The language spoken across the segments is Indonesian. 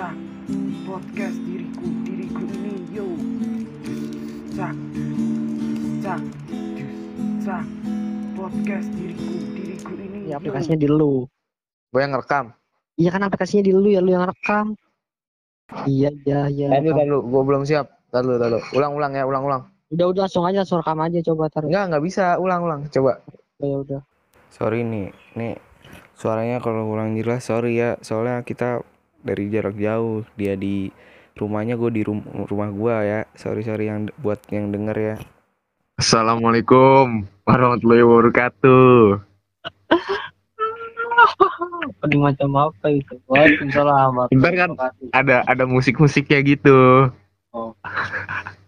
Cak Podcast diriku Diriku ini yo Cak Cak Cak Podcast diriku Diriku ini Ya, yo. aplikasinya di lu. Gue yang ngerekam. Iya kan aplikasinya di lu ya lu yang rekam. Iya, iya, iya. Tadi lalu gue belum siap. Lalu lalu. Ulang ulang ya ulang ulang. Udah udah langsung aja langsung rekam aja coba taruh. Enggak nggak bisa ulang ulang. Coba. Ya udah. Sorry nih, nih suaranya kalau kurang jelas sorry ya, soalnya kita dari jarak jauh, dia di rumahnya, gue di rum- rumah gua ya. Sorry sorry yang buat yang denger ya. Assalamualaikum warahmatullahi wabarakatuh. Apa macam apa itu? Waalaikumsalam. Ntar kan- Ada ada musik musiknya gitu.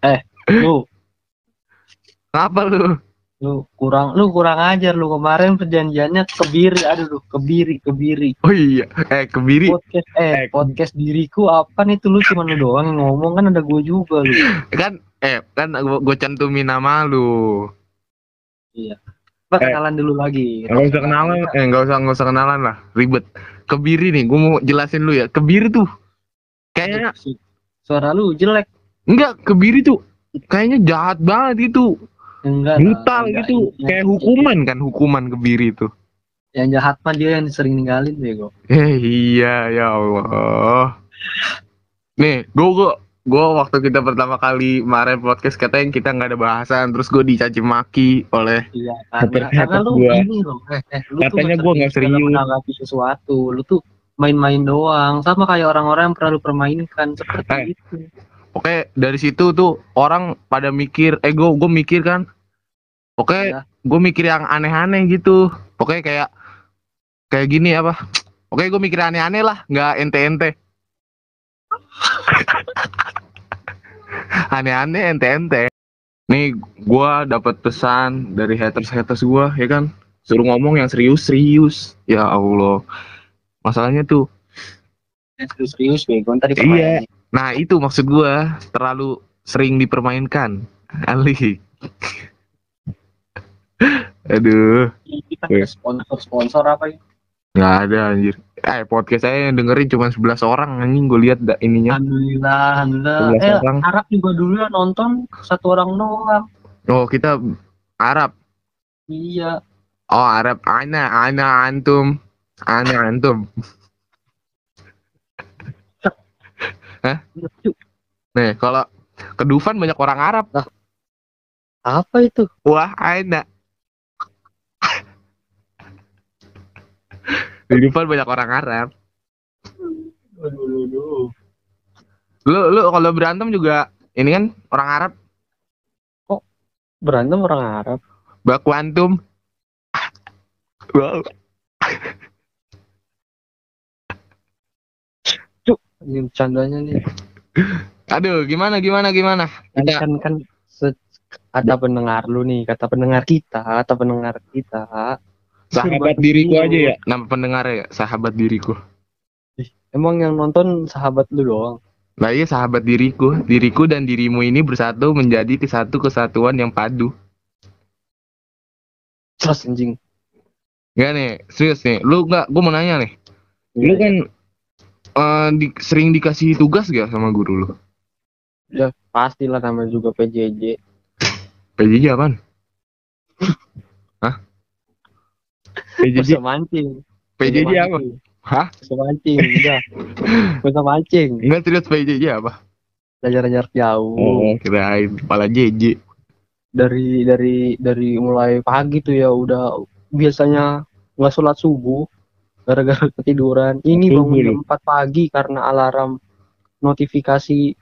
wabarakatuh. Lu, Kenapa lu? Lu kurang lu kurang ajar lu kemarin perjanjiannya kebiri aduh lu kebiri kebiri Oh iya. Eh kebiri. podcast eh Eh, podcast diriku apa nih tuh lu cuma lu doang yang ngomong kan ada gue juga lu Kan eh kan gue cantumin nama lu. Apa kenalan dulu lagi Enggak usah kenalan. Eh enggak usah enggak usah kenalan lah. Ribet. Kebiri nih. Gue mau jelasin lu ya. Kebiri tuh. Kayaknya suara lu jelek enggak kebiri tuh. Kayaknya jahat banget gitu. Enggak brutal enggak. gitu. Yang- kayak hukuman kan hukuman kebiri itu. Yang jahat mah dia yang sering ninggalin bego eh iya ya Allah. Nih gue gue gue waktu kita pertama kali kemarin podcast katanya kita nggak ada bahasan terus gue dicaci maki oleh iya karena, karena lu gua. gini loh. Eh, eh, lu Katanya gua nggak serius. menanggapi sesuatu. Lu tuh main-main doang. Sama kayak orang-orang yang pernah lu permainkan. Seperti Eh. itu oke dari situ tuh orang pada mikir eh gue gue mikir kan. Oke Ya. gue mikir yang aneh-aneh gitu. Oke kayak kayak gini apa. Oke gue mikir aneh-aneh lah nggak ente-ente. Aneh-aneh ente-ente. Nih gua dapat pesan dari haters-haters gua ya kan. Suruh ngomong yang serius-serius. Ya Allah. Masalahnya tuh serius serius bego ntar Iya. Nah itu maksud gua. Terlalu sering dipermainkan. Ali. Aduh. Kita sponsor sponsor apa ya nggak ada anjir. Eh podcast saya yang dengerin cuma 11 orang anjing. Gue lihat da, ininya. Alhamdulillah alhamdulillah. Eh orang. Arab juga dulu ya nonton. Satu orang doang. Oh kita Arab? Iya. Oh Arab. Ana ana antum. Ana antum nih kalau ke Dufan banyak orang Arab. Apa itu? Wah ana di Dufan banyak orang Arab. Aduh, aduh, aduh. lu lu kalau berantem juga ini kan orang Arab. Berantem orang Arab? Baku antum wow ini bercandanya nih. Aduh gimana gimana gimana? Kan Ada- kan, kan se- kata pendengar lu nih kata pendengar kita kata pendengar kita. Sahabat diriku aja ya? Nama pendengar ya sahabat diriku. Emang yang nonton sahabat lu doang? Nah iya sahabat diriku, diriku dan dirimu ini bersatu menjadi kesatu kesatuan yang padu. terus anjing. Enggak nih, serius nih. Lu nggak, gue mau nanya nih. Lu kan eh, di- sering dikasih tugas gak sama guru lu? pastilah namanya juga PJJ PJJ apaan? Hah? PJJ, mancing PJJ apa? mancing. Hah? bisa mancing udah bisa mancing Enggak serius PJJ apa? belajar jarak jauh Oh, kirain kepala JJ. dari dari dari mulai pagi tuh ya udah biasanya nggak sholat subuh gara-gara ketiduran ini bangun jam. 4 pagi karena alarm notifikasi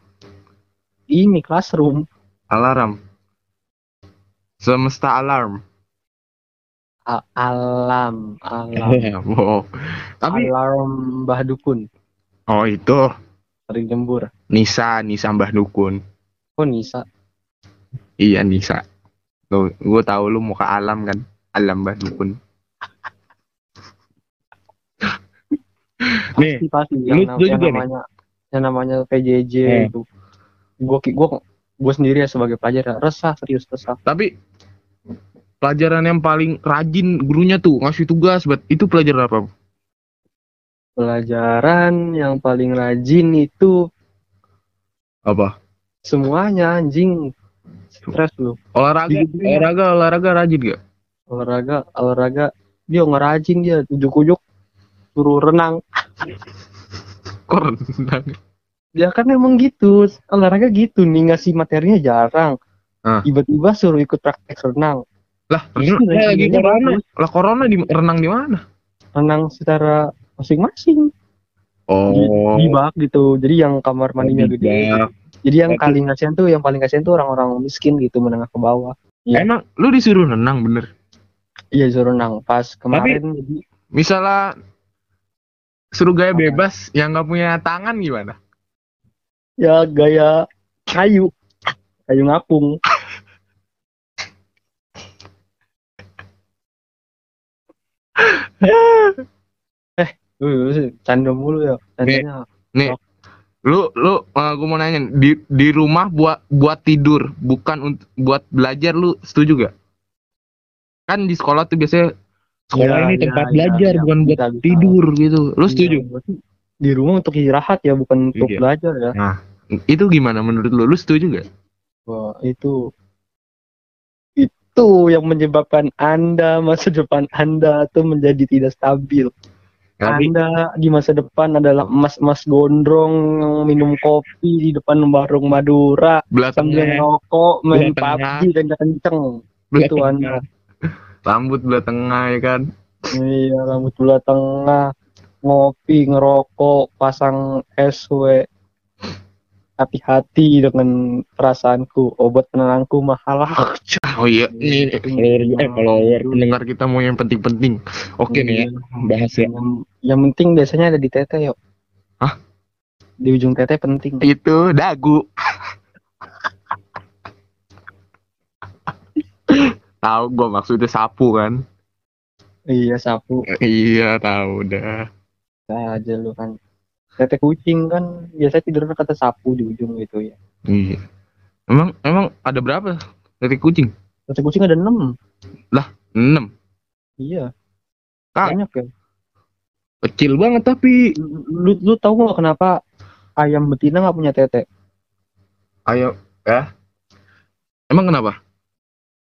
ini classroom Alarm. Semesta alarm. A- alam alam wow. Tapi alarm Mbah Dukun oh itu sering jembur Nisa, Nisa Mbah Dukun. kok Nisa Iya Nisa. Tuh, gue tahu lu mau ke alam kan? Alam Mbah Dukun. Nih, pasti pasti lu- yang, lu yang juga nih? namanya yang namanya PJJ Eh. itu gua ki- gua gue sendiri ya sebagai pelajar ya, resah serius resah tapi pelajaran yang paling rajin gurunya tuh ngasih tugas buat itu pelajaran apa? Pelajaran yang paling rajin itu Apa? semuanya anjing. Stres lu. Olahraga, Di- olahraga, olahraga rajin gak? Olahraga, olahraga. Dia ngerajin dia, ujuk-ujuk suruh renang. Kok? Ya kan emang gitu, olahraga gitu nih ngasih materinya jarang. Ah. Tiba-tiba suruh ikut praktek renang. Lah, renang, lah, lagi corona. Lah corona di renang di mana? Renang secara masing-masing. Di, Oh. di bak gitu. Jadi yang kamar mandinya di gede. bak. Jadi yang Berarti- paling kasihan tuh yang paling kasihan tuh orang-orang miskin gitu menengah ke bawah. Iya. Emang lu disuruh renang bener? Iya suruh renang pas kemarin jadi Misalnya suruh gaya bebas yang nggak punya tangan gimana? ya gaya kayu kayu ngapung. eh, lu, lu sih canda mulu ya. Candanya Lu lu uh, gue mau nanya di di rumah buat buat tidur bukan untuk buat belajar lu setuju gak? Kan di sekolah tuh biasanya sekolah Iya, ini iya, tempat iya, belajar iya. bukan buat Bisa, bisa. tidur gitu. Lu setuju? Iya, berarti di rumah untuk istirahat ya bukan untuk Iya. belajar ya. Itu gimana menurut lu? Lu setuju gak? Wah, itu itu yang menyebabkan Anda masa depan Anda tuh menjadi tidak stabil. Tapi Anda di masa depan adalah emas-emas gondrong yang minum kopi di depan warung Madura belah sambil ngerokok, main tengah. PUBG dan kenceng. itu. Anda. Rambut belah tengah ya kan? Iya, rambut belah tengah, ngopi, ngerokok, pasang SW. Hati-hati dengan perasaanku, obat penenangku mahal. Oh iya, ini follower eh follower pendengar kita mau yang penting-penting. Oke nih ya, bahas ya. Yang, yang penting biasanya ada di tete yuk. Hah? Di ujung tete penting. Itu dagu. tahu gua maksudnya sapu kan? Iya sapu Iya, tahu dah. aja lu kan. Tete kucing kan biasanya tidurnya kata sapu di ujung gitu ya. Iya. Emang emang ada berapa titik kucing? Tete kucing ada enam. 6. Iya. Ah. Banyak ya. Kecil banget tapi Lu lu tahu nggak kenapa ayam betina nggak punya tete? ayo ya. Emang kenapa?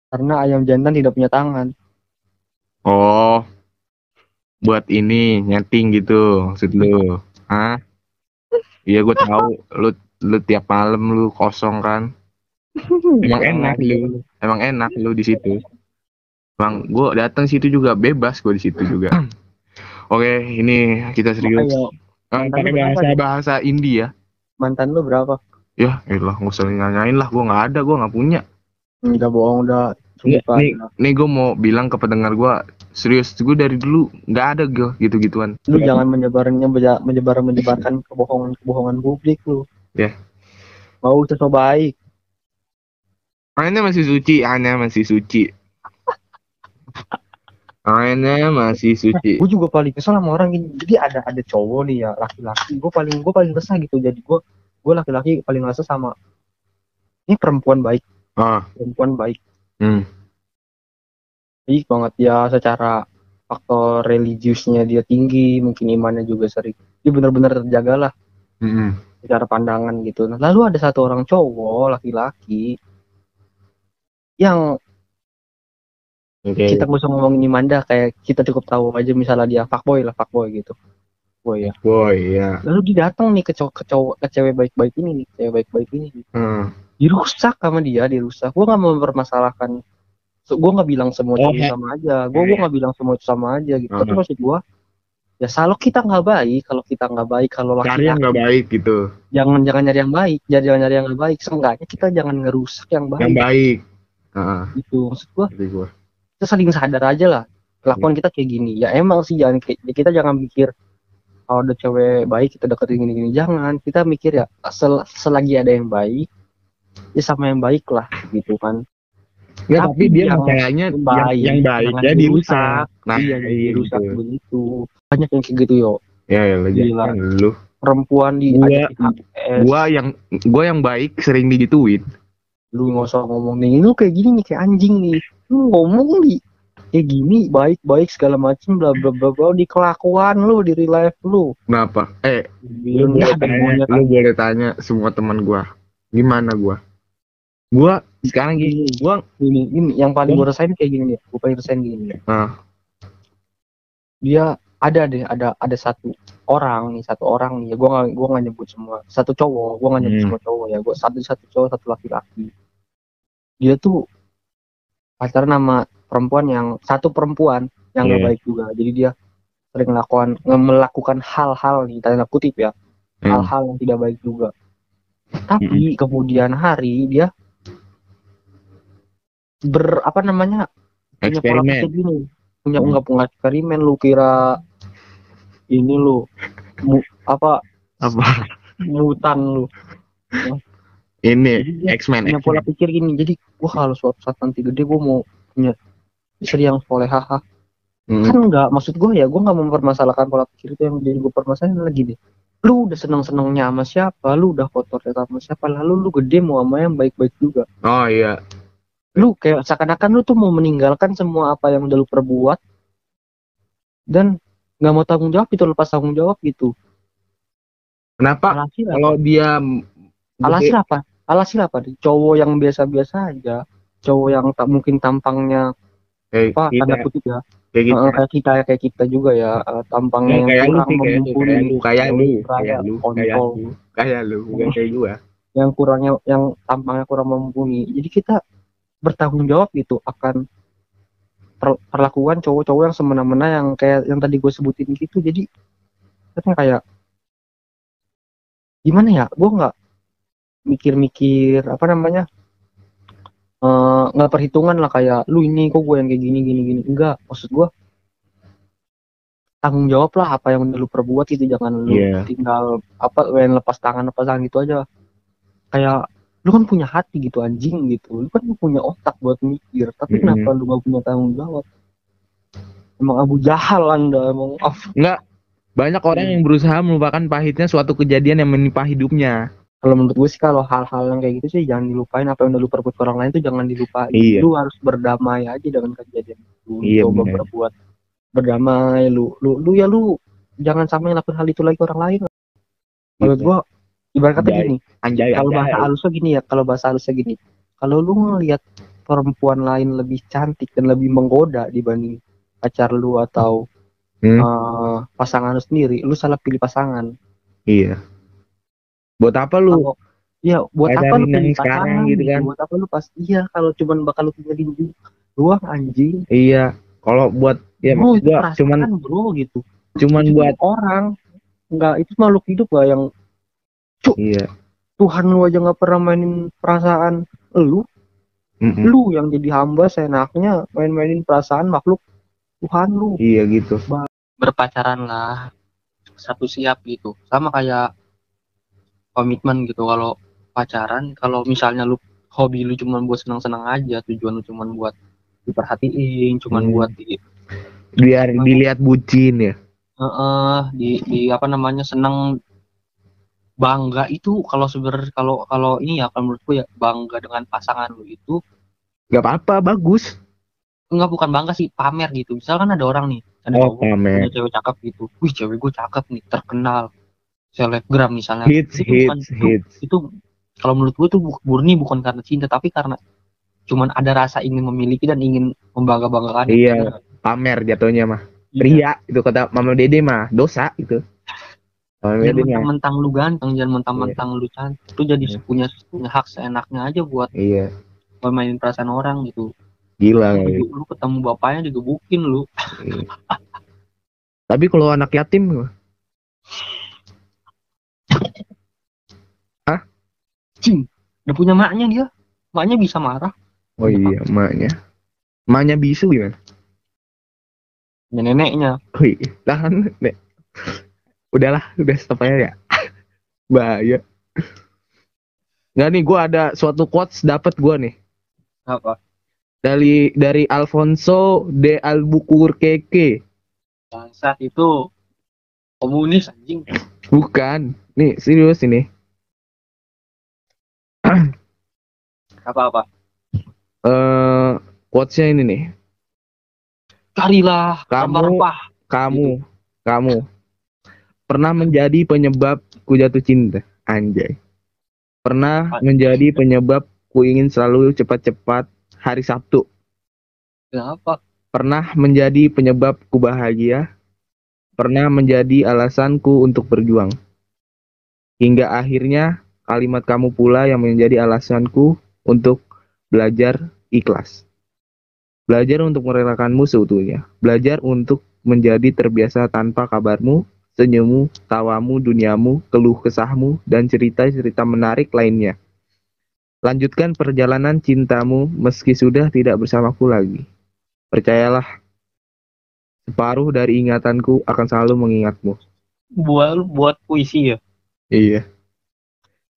Karena ayam jantan tidak punya tangan. Oh. Buat ini nyeting gitu maksud lu. Hah? Iya gue tahu lu lu tiap malam lu kosong kan. Emang enak lu. Emang enak lu di situ. Bang, gue datang situ juga bebas gue di situ juga. Oke, ini kita serius. Ayo, Eh, mantan pakai bahasa bahasa India. mantan lu berapa? Ya, elah nggak usah nanyain lah. Gue nggak ada, gue nggak punya. Udah bohong udah. Nggak, Sumpah. nih, nih gue mau bilang ke pendengar gue serius gue dari dulu nggak ada gue gitu gituan. Lu jangan menyebarnya menyebar menyebarkan kebohongan kebohongan publik lu. Ya. Mau sesuatu baik. Anda masih suci, Anda masih suci. Anda masih suci. gue juga paling kesel sama orang gini jadi ada ada cowok nih ya laki-laki gue paling gue paling resah gitu jadi gue gue laki-laki paling resah sama ini perempuan baik Ah, perempuan baik hmm. baik banget ya secara faktor religiusnya dia tinggi mungkin imannya juga sering dia benar-benar terjaga lah Mm-mm. secara pandangan gitu nah, lalu ada satu orang cowok laki-laki yang Oke. kita nggak usah ngomongin iman dah kayak kita cukup tahu aja misalnya dia fuckboy lah fuckboy gitu boy ya Boy, ya. lalu dia datang nih ke cowok ke cowok ke cewek baik-baik ini nih cewek baik-baik ini Hmm. dirusak sama dia dirusak gue nggak mau mempermasalahkan so, gue nggak bilang semua cowok ya. sama aja gue gue nggak bilang semua itu sama aja gitu tapi Hmm. maksud gue ya kalau kita nggak baik kalau kita nggak baik kalau Cari yang laki-laki nggak baik gitu. jangan jangan nyari yang baik jangan jangan nyari yang nggak baik seenggaknya kita jangan ngerusak yang baik Yang baik. Heeh. gitu maksud gue gua. kita saling sadar aja lah kelakuan kita kayak gini ya emang sih jangan kita jangan mikir kalau ada cewek baik kita deketin gini-gini jangan kita mikir ya sel- selagi ada yang baik ya sama yang baik lah gitu kan Ya, Tapi tapi dia yang yang, baik, yang baik ya dirusak. Nah, iya iya dirusak gitu. begitu banyak yang kayak gitu yo Ya, ya lah, Gila. jangan lu. perempuan di Gua- Gua yang gua yang baik sering digituin. lu nggak usah ngomong nih lu kayak gini nih kayak anjing nih lu ngomong nih kayak gini baik baik segala macem bla bla bla bla di kelakuan lu di real life lu Kenapa? Eh, lu Bilang boleh ada tanya, lu boleh tanya semua teman gua. Gimana gua? Gua sekarang gini, gua ini ini yang paling gue rasain kayak gini nih gue paling rasain gini nih. ah, dia ada deh ada ada satu orang nih satu orang nih ya gue nggak gue nggak nyebut semua satu cowok gue nggak nyebut Hmm. semua cowok ya gue satu satu cowok satu laki-laki dia tuh pacaran sama perempuan yang satu perempuan yang nggak Iya. baik juga. Jadi dia sering melakukan melakukan hal-hal nih tanda kutip ya. Hmm, hal-hal yang tidak baik juga. Tapi kemudian hari dia ber apa namanya punya pola pikir gini. Punya Hmm. enggak punya eksperimen lu kira ini lu mu- apa Apa? mutan lu. Ini dia X-Men. punya pola pikir gini. Jadi gua kalau suatu saat nanti gede gua mau punya istri yang soleh haha Hmm. kan enggak maksud gua ya gua nggak mempermasalahkan pola pikir itu yang jadi gua permasalahin lagi deh. Lu udah seneng senengnya sama siapa lu udah kotornya sama siapa lalu lu gede mau sama yang baik baik juga. Oh iya. lu kayak seakan-akan lu tuh mau meninggalkan semua apa yang udah lu perbuat dan nggak mau tanggung jawab itu lepas tanggung jawab gitu. Kenapa? Alhasil apa? kalau dia alhasil apa? Alhasil apa? Cowok yang biasa-biasa aja. Cowok yang tak mungkin tampangnya kayak apa kita, tanda kutip ya? Kayak kita, eh, kayak kita kayak kita juga ya eh, tampangnya kayak, yang kurang kayak lu, mumpuni kayak lu, kayak lu, yang kayak lu, kayak kontol lu, kayak lu, bukan kayak gua. yang kurangnya yang tampangnya kurang mumpuni jadi kita bertanggung jawab gitu akan per- perlakuan cowok-cowok yang semena-mena yang kayak yang tadi gue sebutin gitu. Jadi kan kayak gimana ya? Gue nggak mikir-mikir apa namanya eh, nggak perhitungan lah kayak lu ini kok gue yang kayak gini gini gini enggak maksud gue tanggung jawab lah apa yang udah lu perbuat itu jangan lu Iya. tinggal apa main lepas tangan lepas tangan gitu aja kayak lu kan punya hati gitu anjing gitu lu kan punya otak buat mikir tapi Mm-mm. kenapa lu gak punya tanggung jawab emang Abu Jahal anda emang af Enggak. Banyak orang yang berusaha melupakan pahitnya suatu kejadian yang menimpa hidupnya. Kalau menurut gue sih kalau hal-hal yang kayak gitu sih jangan dilupain apa yang udah lu perbuat ke orang lain tuh jangan dilupain Iya. lu harus berdamai aja dengan kejadian itu Lu Iya, coba bener. berbuat berdamai lu lu lu ya lu jangan sampai ngelakuin hal itu lagi ke orang lain menurut Iya. gua ibarat kata gini Anjay, kalau bahasa halusnya gini ya kalau bahasa halusnya gini kalau lu ngelihat perempuan lain lebih cantik dan lebih menggoda dibanding pacar lu atau Hmm. eh, pasangan lu sendiri lu salah pilih pasangan Iya. Buat apa lu? iya buat apa lu pilih sekarang pasangan gitu kan. buat apa lu pas iya kalau cuman bakal lu tinggalin di doang anjing Iya. Kalau buat ya bro maksud itu gua perasaan cuman bro gitu cuman Itu buat orang nggak itu makhluk hidup lah yang iya. Tuhan lu aja nggak pernah mainin perasaan lu Mm-mm. lu yang jadi hamba seenaknya main-mainin perasaan makhluk Tuhan lu Iya gitu. berpacaran lah satu siap gitu sama kayak komitmen gitu kalau pacaran kalau misalnya lu hobi lu cuma buat senang-senang aja tujuan lu cuma buat diperhatiin cuma Hmm. buat di Biar dilihat bucin ya. Heeh, di di apa namanya senang bangga itu kalau seber kalau kalau ini ya kalau menurutku ya bangga dengan pasangan lu itu Gak apa-apa, bagus. enggak bukan bangga sih pamer gitu misalkan ada orang nih ada Oh, cowok pamer. punya cewek cakep gitu wih cewek gue cakep nih terkenal selebgram misalnya Hits, itu bukan hits, itu, hits. itu kalau menurut gue itu murni bukan karena cinta tapi karena cuman ada rasa ingin memiliki dan ingin membangga banggakan Iya. Pamer jatuhnya mah. Ria itu kata Mama Dede mah dosa itu. Jangan mentang-mentang lu ganteng jangan mentang-mentang lu cantik lu jadi Iya. punya punya hak seenaknya aja buat Iya. mainin perasaan orang gitu Gila. lu, lu ketemu bapaknya digebukin lu Iya. Tapi kalau anak yatim gimana? cing udah punya maknya dia maknya bisa marah Oh iya, emaknya. Emaknya bisu gimana? punya neneknya Wih, tahan, Nek. Udahlah, udah stop aja ya. Bahaya. Nggak nih, gua ada suatu quotes dapat gua nih apa dari dari Alfonso de Albuquerque. bangsat itu komunis anjing Bukan, nih serius ini. Apa apa Eh, quotesnya ini nih. carilah Kamu- rempah-rempah. Kamu, kamu pernah menjadi penyebab ku jatuh cinta, anjay. Pernah menjadi penyebab ku ingin selalu cepat-cepat hari Sabtu. Kenapa? Pernah menjadi penyebab ku bahagia. Pernah menjadi alasanku untuk berjuang. Hingga akhirnya kalimat kamu pula yang menjadi alasanku untuk belajar ikhlas. Belajar untuk merelakanmu seutuhnya. Belajar untuk menjadi terbiasa tanpa kabarmu, senyummu, tawamu, duniamu, keluh kesahmu, dan cerita-cerita menarik lainnya. Lanjutkan perjalanan cintamu meski sudah tidak bersamaku lagi. Percayalah, separuh dari ingatanku akan selalu mengingatmu. Buat buat puisi ya. Iya.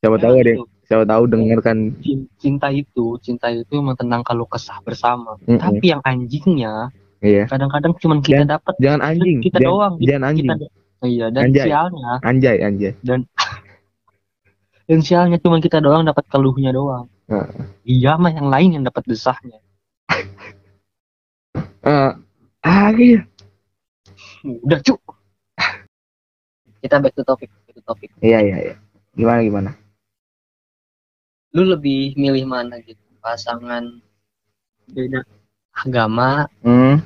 Siapa tahu Emang ada, itu, siapa tahu dengarkan. cin- cinta itu, cinta itu memang tentang kalau kesah bersama. Mm-mm. Tapi yang anjingnya Iya. kadang-kadang cuma kita dapat Jangan anjing. kita jangan, doang. jangan anjing. Kita, iya dan Anjay. sialnya Anjay, anjay. dan sialnya cuma kita doang dapat keluhnya doang. Heeh. Iya mah yang lain yang dapat desahnya. Eh, ah, iya. Udah cuk. Kita back to topic, back to topic. Iya, iya, iya. Gimana, gimana? Lu lebih milih mana gitu? Pasangan beda agama, Hmm.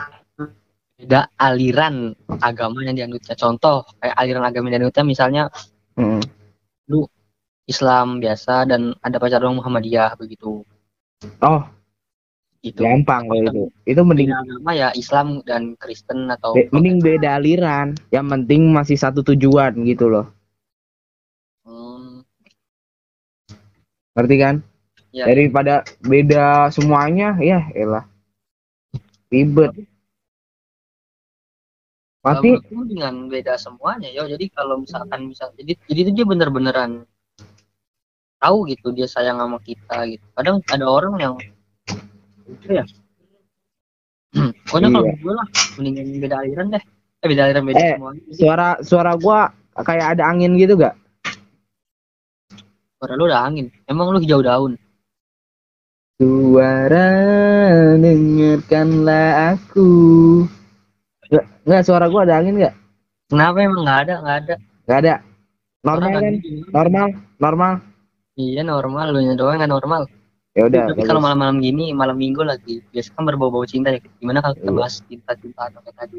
beda aliran agama yang dianutnya. Contoh kayak aliran agama yang dianutnya misalnya Mm-mm. Islam biasa dan ada pacar orang Muhammadiyah begitu. Oh, Gitu. gampang kalau itu. Itu mending Beda agama ya Islam dan Kristen atau be- mending beda aliran. Yang penting masih satu tujuan gitu loh. Ngerti kan? ya, Daripada beda semuanya, ya elah. Ribet. Pasti dengan beda semuanya yo. Jadi kalau misalkan bisa jadi jadi itu dia bener-beneran tahu gitu dia sayang sama kita gitu. Kadang ada orang yang itu ya. Pokoknya kalau Iya. gue lah mendingan beda aliran deh. Eh beda aliran beda Eh, semuanya. Suara suara gua kayak ada angin gitu gak? Suara lu udah angin. Emang lu hijau daun. Suara dengarkanlah aku. Nggak, nggak suara gua ada angin nggak? Kenapa emang nggak ada nggak ada? Nggak ada. Normal Orang kan? Normal, normal. Iya normal, lu nya doang nggak normal. Ya udah. Tapi kalau malam-malam gini, malam minggu lagi, biasa kan berbau-bau cinta ya. Gimana kalau kita Iya. bahas cinta-cinta atau kayak tadi?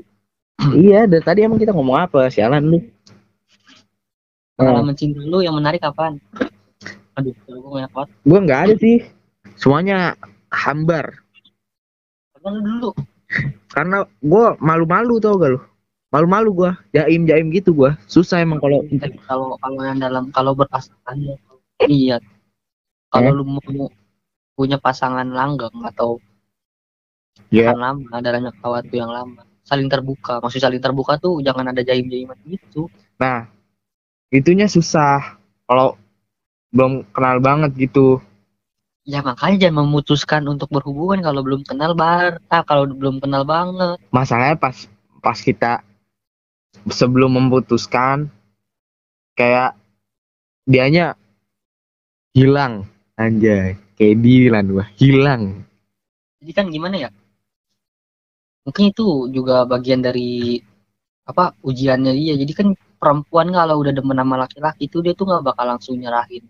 Iya, dari tadi emang kita ngomong apa? Sialan lu. Oh. Pengalaman cinta lu yang menarik apaan? Aduh, gue banyak banget. Nggak ada sih. Semuanya hambar. Lu dulu? Karena gua malu-malu tau gak lu? Malu-malu gua. Jaim jaim gitu gua. Susah emang kalau Eh, Kalau kalau yang dalam kalau berpasangan ya, iya. Kalau Eh? lu mau punya pasangan langgeng atau pasangan lama, darahnya kawat tuh yang lama, saling terbuka. Maksud saling terbuka tuh jangan ada jaim-jaiman gitu. Nah, itunya susah. Kalau belum kenal banget gitu. Ya makanya jangan memutuskan untuk berhubungan kalau belum kenal bar, ah kalau belum kenal banget. Masalahnya pas pas kita sebelum memutuskan kayak dianya hilang anjay kayak Dilan gua hilang Jadi kan gimana ya? Mungkin itu juga bagian dari apa ujiannya dia. Jadi kan perempuan kalau udah demen sama laki-laki itu dia tuh nggak bakal langsung nyerahin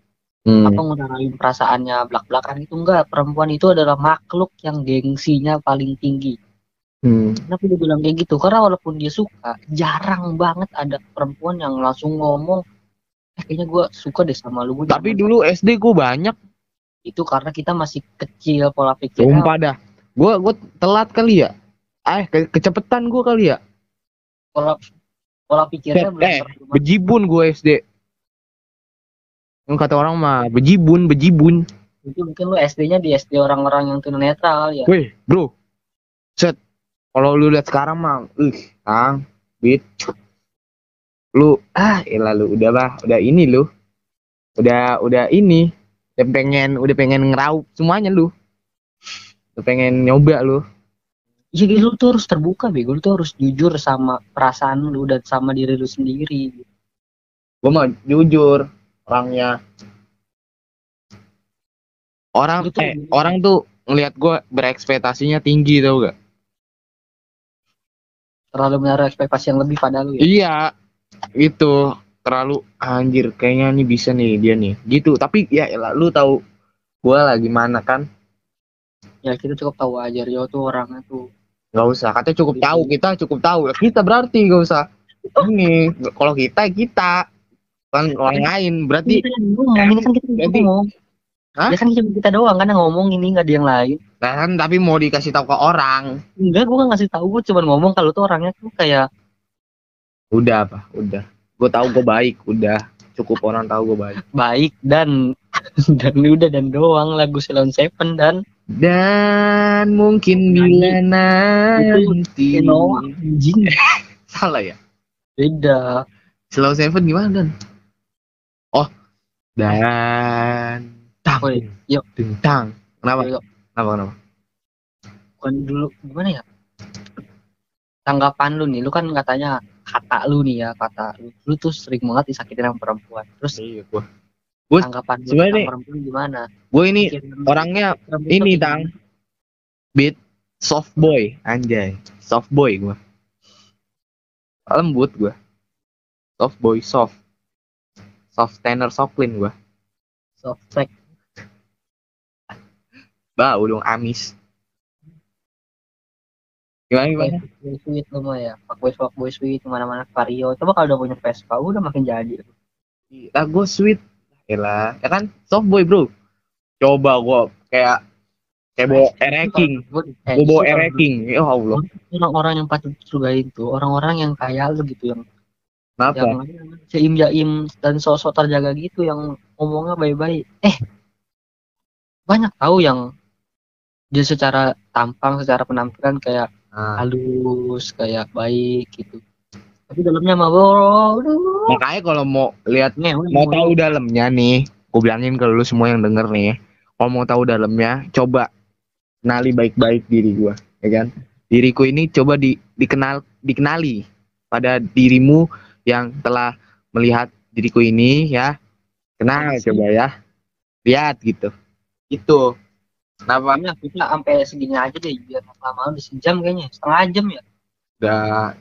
Hmm. apa ngutarain perasaannya belak-belakan itu enggak. Perempuan itu adalah makhluk yang gengsinya paling tinggi. Hmm. Kenapa dia bilang kayak gitu? Karena walaupun dia suka, jarang banget ada perempuan yang langsung ngomong, eh, kayaknya gue suka deh sama lu. Gua Tapi jangan." dulu SD gua banyak, itu karena kita masih kecil pola pikirnya sumpah dah. Gua gua telat kali ya. Eh, ke kecepetan gua kali ya. pola pola pikirnya Eh, belum eh, Bejibun gua SD. Yang kata orang mah bejibun, bejibun. itu mungkin lu SD-nya di SD orang-orang yang tunanetra ya. Weh, bro. Set. Kalau lu lihat sekarang mah, ih, Kang, bit. Lu ah, elah lu udah lah, udah ini lu. Udah udah ini. Udah pengen udah pengen ngeraup semuanya lu. Udah pengen nyoba lu. Jadi lu tuh harus terbuka bego, lu tuh harus jujur sama perasaan lu dan sama diri lu sendiri. Gua mah jujur orangnya. Orang tuh- eh, orang tuh ngelihat gua berekspektasinya tinggi tau gak? terlalu menaruh ekspektasi yang lebih pada lu ya Iya, itu terlalu anjir kayaknya nih bisa nih dia nih. Gitu. Tapi ya elah, lu tahu gua lah gimana kan? ya kita cukup tahu aja Rio tuh orangnya tuh Gak usah. Katanya cukup tahu kita cukup tahu. Kita berarti gak usah. Ini kalau kita kita kan orang lain berarti Ini kan ngomong, ini kan kita Berarti- ngomong. Hah? Ya kan cuma kita doang kan yang ngomong ini nggak ada yang lain. nah kan tapi mau dikasih tahu ke orang. Enggak, gua nggak ngasih tahu, gua cuma ngomong kalau tuh orangnya tuh kayak Udah apa? Udah. Gue tahu gue baik. Udah. Cukup orang tahu gue baik. baik dan dan udah dan doang lagu Silon Seven dan Dan mungkin bila nanti anjing salah ya. beda. Slow Seven gimana dan? Oh, dan tang, Woi, yuk. tentang. Kenapa? Yuk. Kenapa? Kenapa? Bukan dulu gimana ya? Tanggapan lu nih, lu kan katanya kata lu nih ya, kata lu, lu tuh sering banget disakitin sama perempuan. Terus Iya, gua. Gua tanggapan lu nih, perempuan gimana? Gue ini orangnya ini tang beat soft boy, anjay. Soft boy gua. Lembut gua. Soft boy, soft. Soft tenor softline gua. soft sex. Bau dong amis. Gimana gimana? Fuckboy sweet lu mah ya. Fuckboy fuckboy sweet ke mana-mana vario. Coba kalau udah punya Vespa udah makin jadi. Lah gue sweet. Elah, ya kan soft boy, Bro. Coba gua kayak kayak bawa ereking. Gue bawa ereking. Ya Allah. orang-orang yang patut dicurigain tuh orang-orang yang kayak lu gitu yang Kenapa? yang jaim jaim dan sosok terjaga gitu yang ngomongnya baik-baik. Eh banyak tahu yang dia secara tampang secara penampilan kayak Nah, halus kayak baik gitu. Tapi dalamnya mah makanya kalau mau lihat ngewe mau tahu dalamnya nih, gue bilangin ke lu semua yang denger nih, kalau mau tahu dalamnya, coba kenali baik-baik diri gua, ya kan? Diriku ini coba di, dikenal dikenali pada dirimu yang telah melihat diriku ini ya. Kenal Asik. coba ya. Lihat gitu. Itu. Kenapa? Kita sampai segini aja deh biar lama-lama udah sejam kayaknya setengah jam ya Udah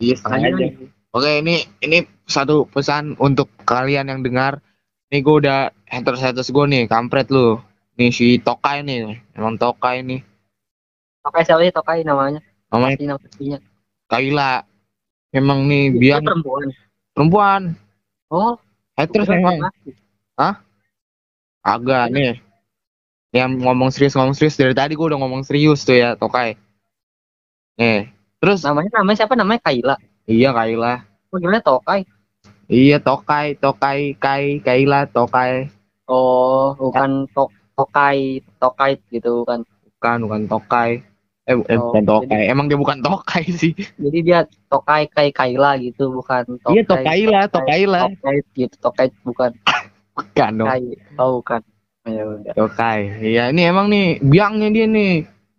iya setengah Lanjut, aja. Oke, ini ini satu pesan untuk kalian yang dengar. Nih gue udah haters haters gue nih, kampret lu. Nih si Tokai nih, emang Tokai nih. Tokai siapa sih Tokai namanya Namanya nama Kaila. Emang nih dia biang perempuan perempuan. oh Haters emang. laki. Agak nih. Yang ngomong serius ngomong serius dari tadi gue udah ngomong serius tuh ya Tokai. Nih, terus namanya namanya siapa namanya Kaila iya Kaila. gimana Tokai Iya Tokai, Tokai, Kai, Kaila, Tokai. Oh, bukan tok tokai, tokai gitu kan. Bukan, bukan Tokai. Eh, bu- bukan Tokai. Emang dia bukan Tokai sih. Jadi dia tokai kai kaila gitu, bukan tokai. Iya, Tokaila, Tokaila. Tokai gitu, tokai bukan Bukan dong. kai. Oh, bukan. Ya udah. Tokai. Iya, ini emang nih biangnya dia nih.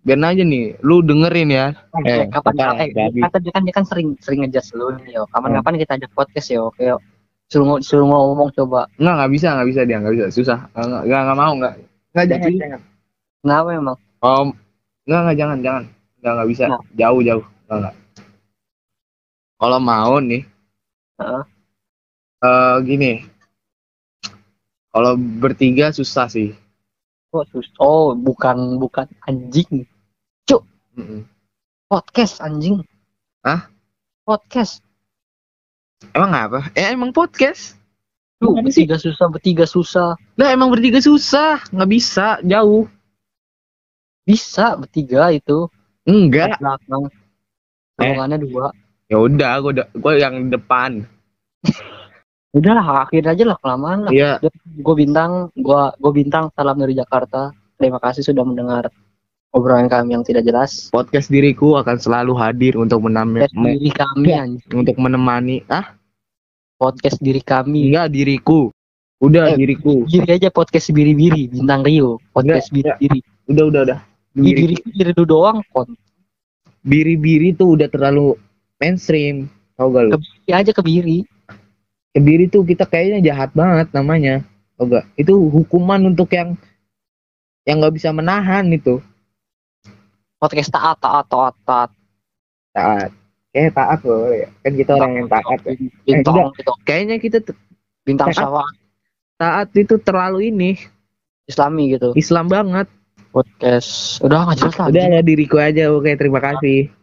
Biar aja nih, lu dengerin ya. Eh, Eh, kapan Tokai, eh, kata dia kan dia kan sering sering ngejudge lu nih, yo. Kapan-kapan kita ajak podcast yo, oke. yo. Suruh suruh ngomong coba. Enggak, enggak bisa, enggak bisa dia, enggak bisa. Susah. Enggak, enggak, enggak mau, enggak. Enggak, jangan, Jadi-. Kenapa emang? Om, enggak, enggak, jangan, jangan. Enggak, enggak bisa. Nah. Jauh, jauh. Enggak, enggak. Kalau mau nih, Heeh. eh gini. Kalau bertiga susah sih. Oh, sus- oh, bukan bukan anjing. Mm-mm. Podcast anjing. Hah? Podcast. Emang apa? Eh, emang podcast. Tuh, bertiga susah, bertiga susah. Lah, emang bertiga susah. Nggak bisa, jauh. Bisa bertiga itu. Enggak. belakang Eh. golongannya dua Ya udah, gua udah, gua yang depan. udahlah akhir aja lah kelamaan lah Iya. gue bintang gua gue bintang salam dari Jakarta terima kasih sudah mendengar obrolan kami yang tidak jelas Podcast diriku akan selalu hadir untuk menam podcast me- diri kami anjing. untuk menemani. Ah, podcast diri kami enggak diriku. Udah Eh, diriku. diri aja podcast biri-biri bintang Rio podcast biri-biri Udah, udah, udah. Biri biri itu doang kon. Biri-biri tuh udah terlalu mainstream, tau gak lu? Kebiri aja kebiri. Kebiri tuh kita kayaknya jahat banget namanya, tau gak? Itu hukuman untuk yang yang nggak bisa menahan itu. Podcast taat taat taat taat. Taat. Kayaknya taat loh. Kan kita orang yang taat. Ya. Bintang, ya. Kayaknya kita bintang sawah. Taat itu terlalu ini. Islami gitu. Islam banget podcast. Udah nggak jelas lagi udah ya diriku aja. Oke terima kasih.